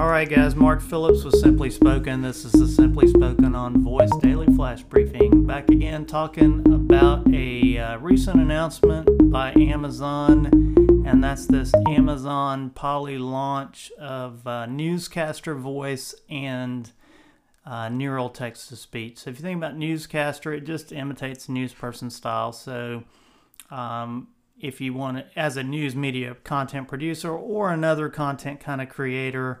All right, guys. Mark Phillips with Simply Spoken. This is the Simply Spoken on Voice Daily Flash Briefing. Back again, talking about a uh, recent announcement by Amazon, and that's this Amazon Polly launch of uh, newscaster voice and uh, neural text to speech. So, if you think about newscaster, it just imitates news person style. So, um, if you want to, as a news media content producer or another content kind of creator,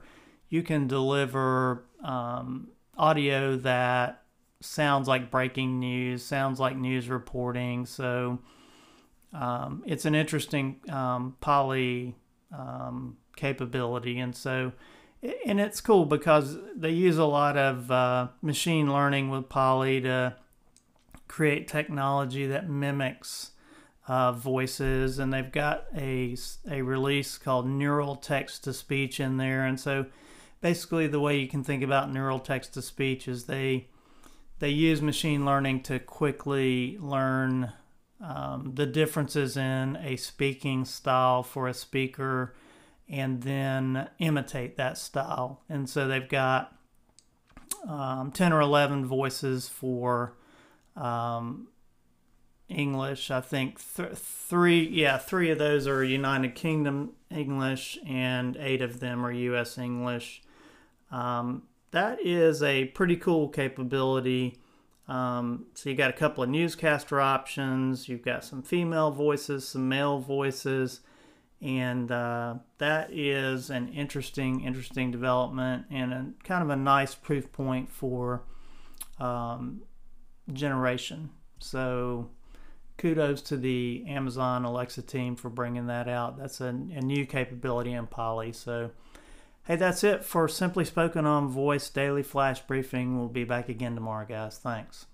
you can deliver um, audio that sounds like breaking news, sounds like news reporting. So um, it's an interesting um, Polly um, capability. And so, and it's cool because they use a lot of uh, machine learning with Polly to create technology that mimics uh, voices. And they've got a, a release called Neural Text to Speech in there. And so basically the way you can think about neural text to speech is they they use machine learning to quickly learn um, the differences in a speaking style for a speaker and then imitate that style. And so they've got um, 10 or 11 voices for um, English. I think th- three, yeah, three of those are United Kingdom English, and eight of them are U.S. English. Um, that is a pretty cool capability. Um, so you got a couple of newscaster options. You've got some female voices, some male voices, and uh, that is an interesting, interesting development and a, kind of a nice proof point for um, generation. So kudos to the Amazon Alexa team for bringing that out. That's a, a new capability in Polly. So Hey, that's it for Simply Spoken on Voice Daily Flash Briefing. We'll be back again tomorrow, guys. Thanks.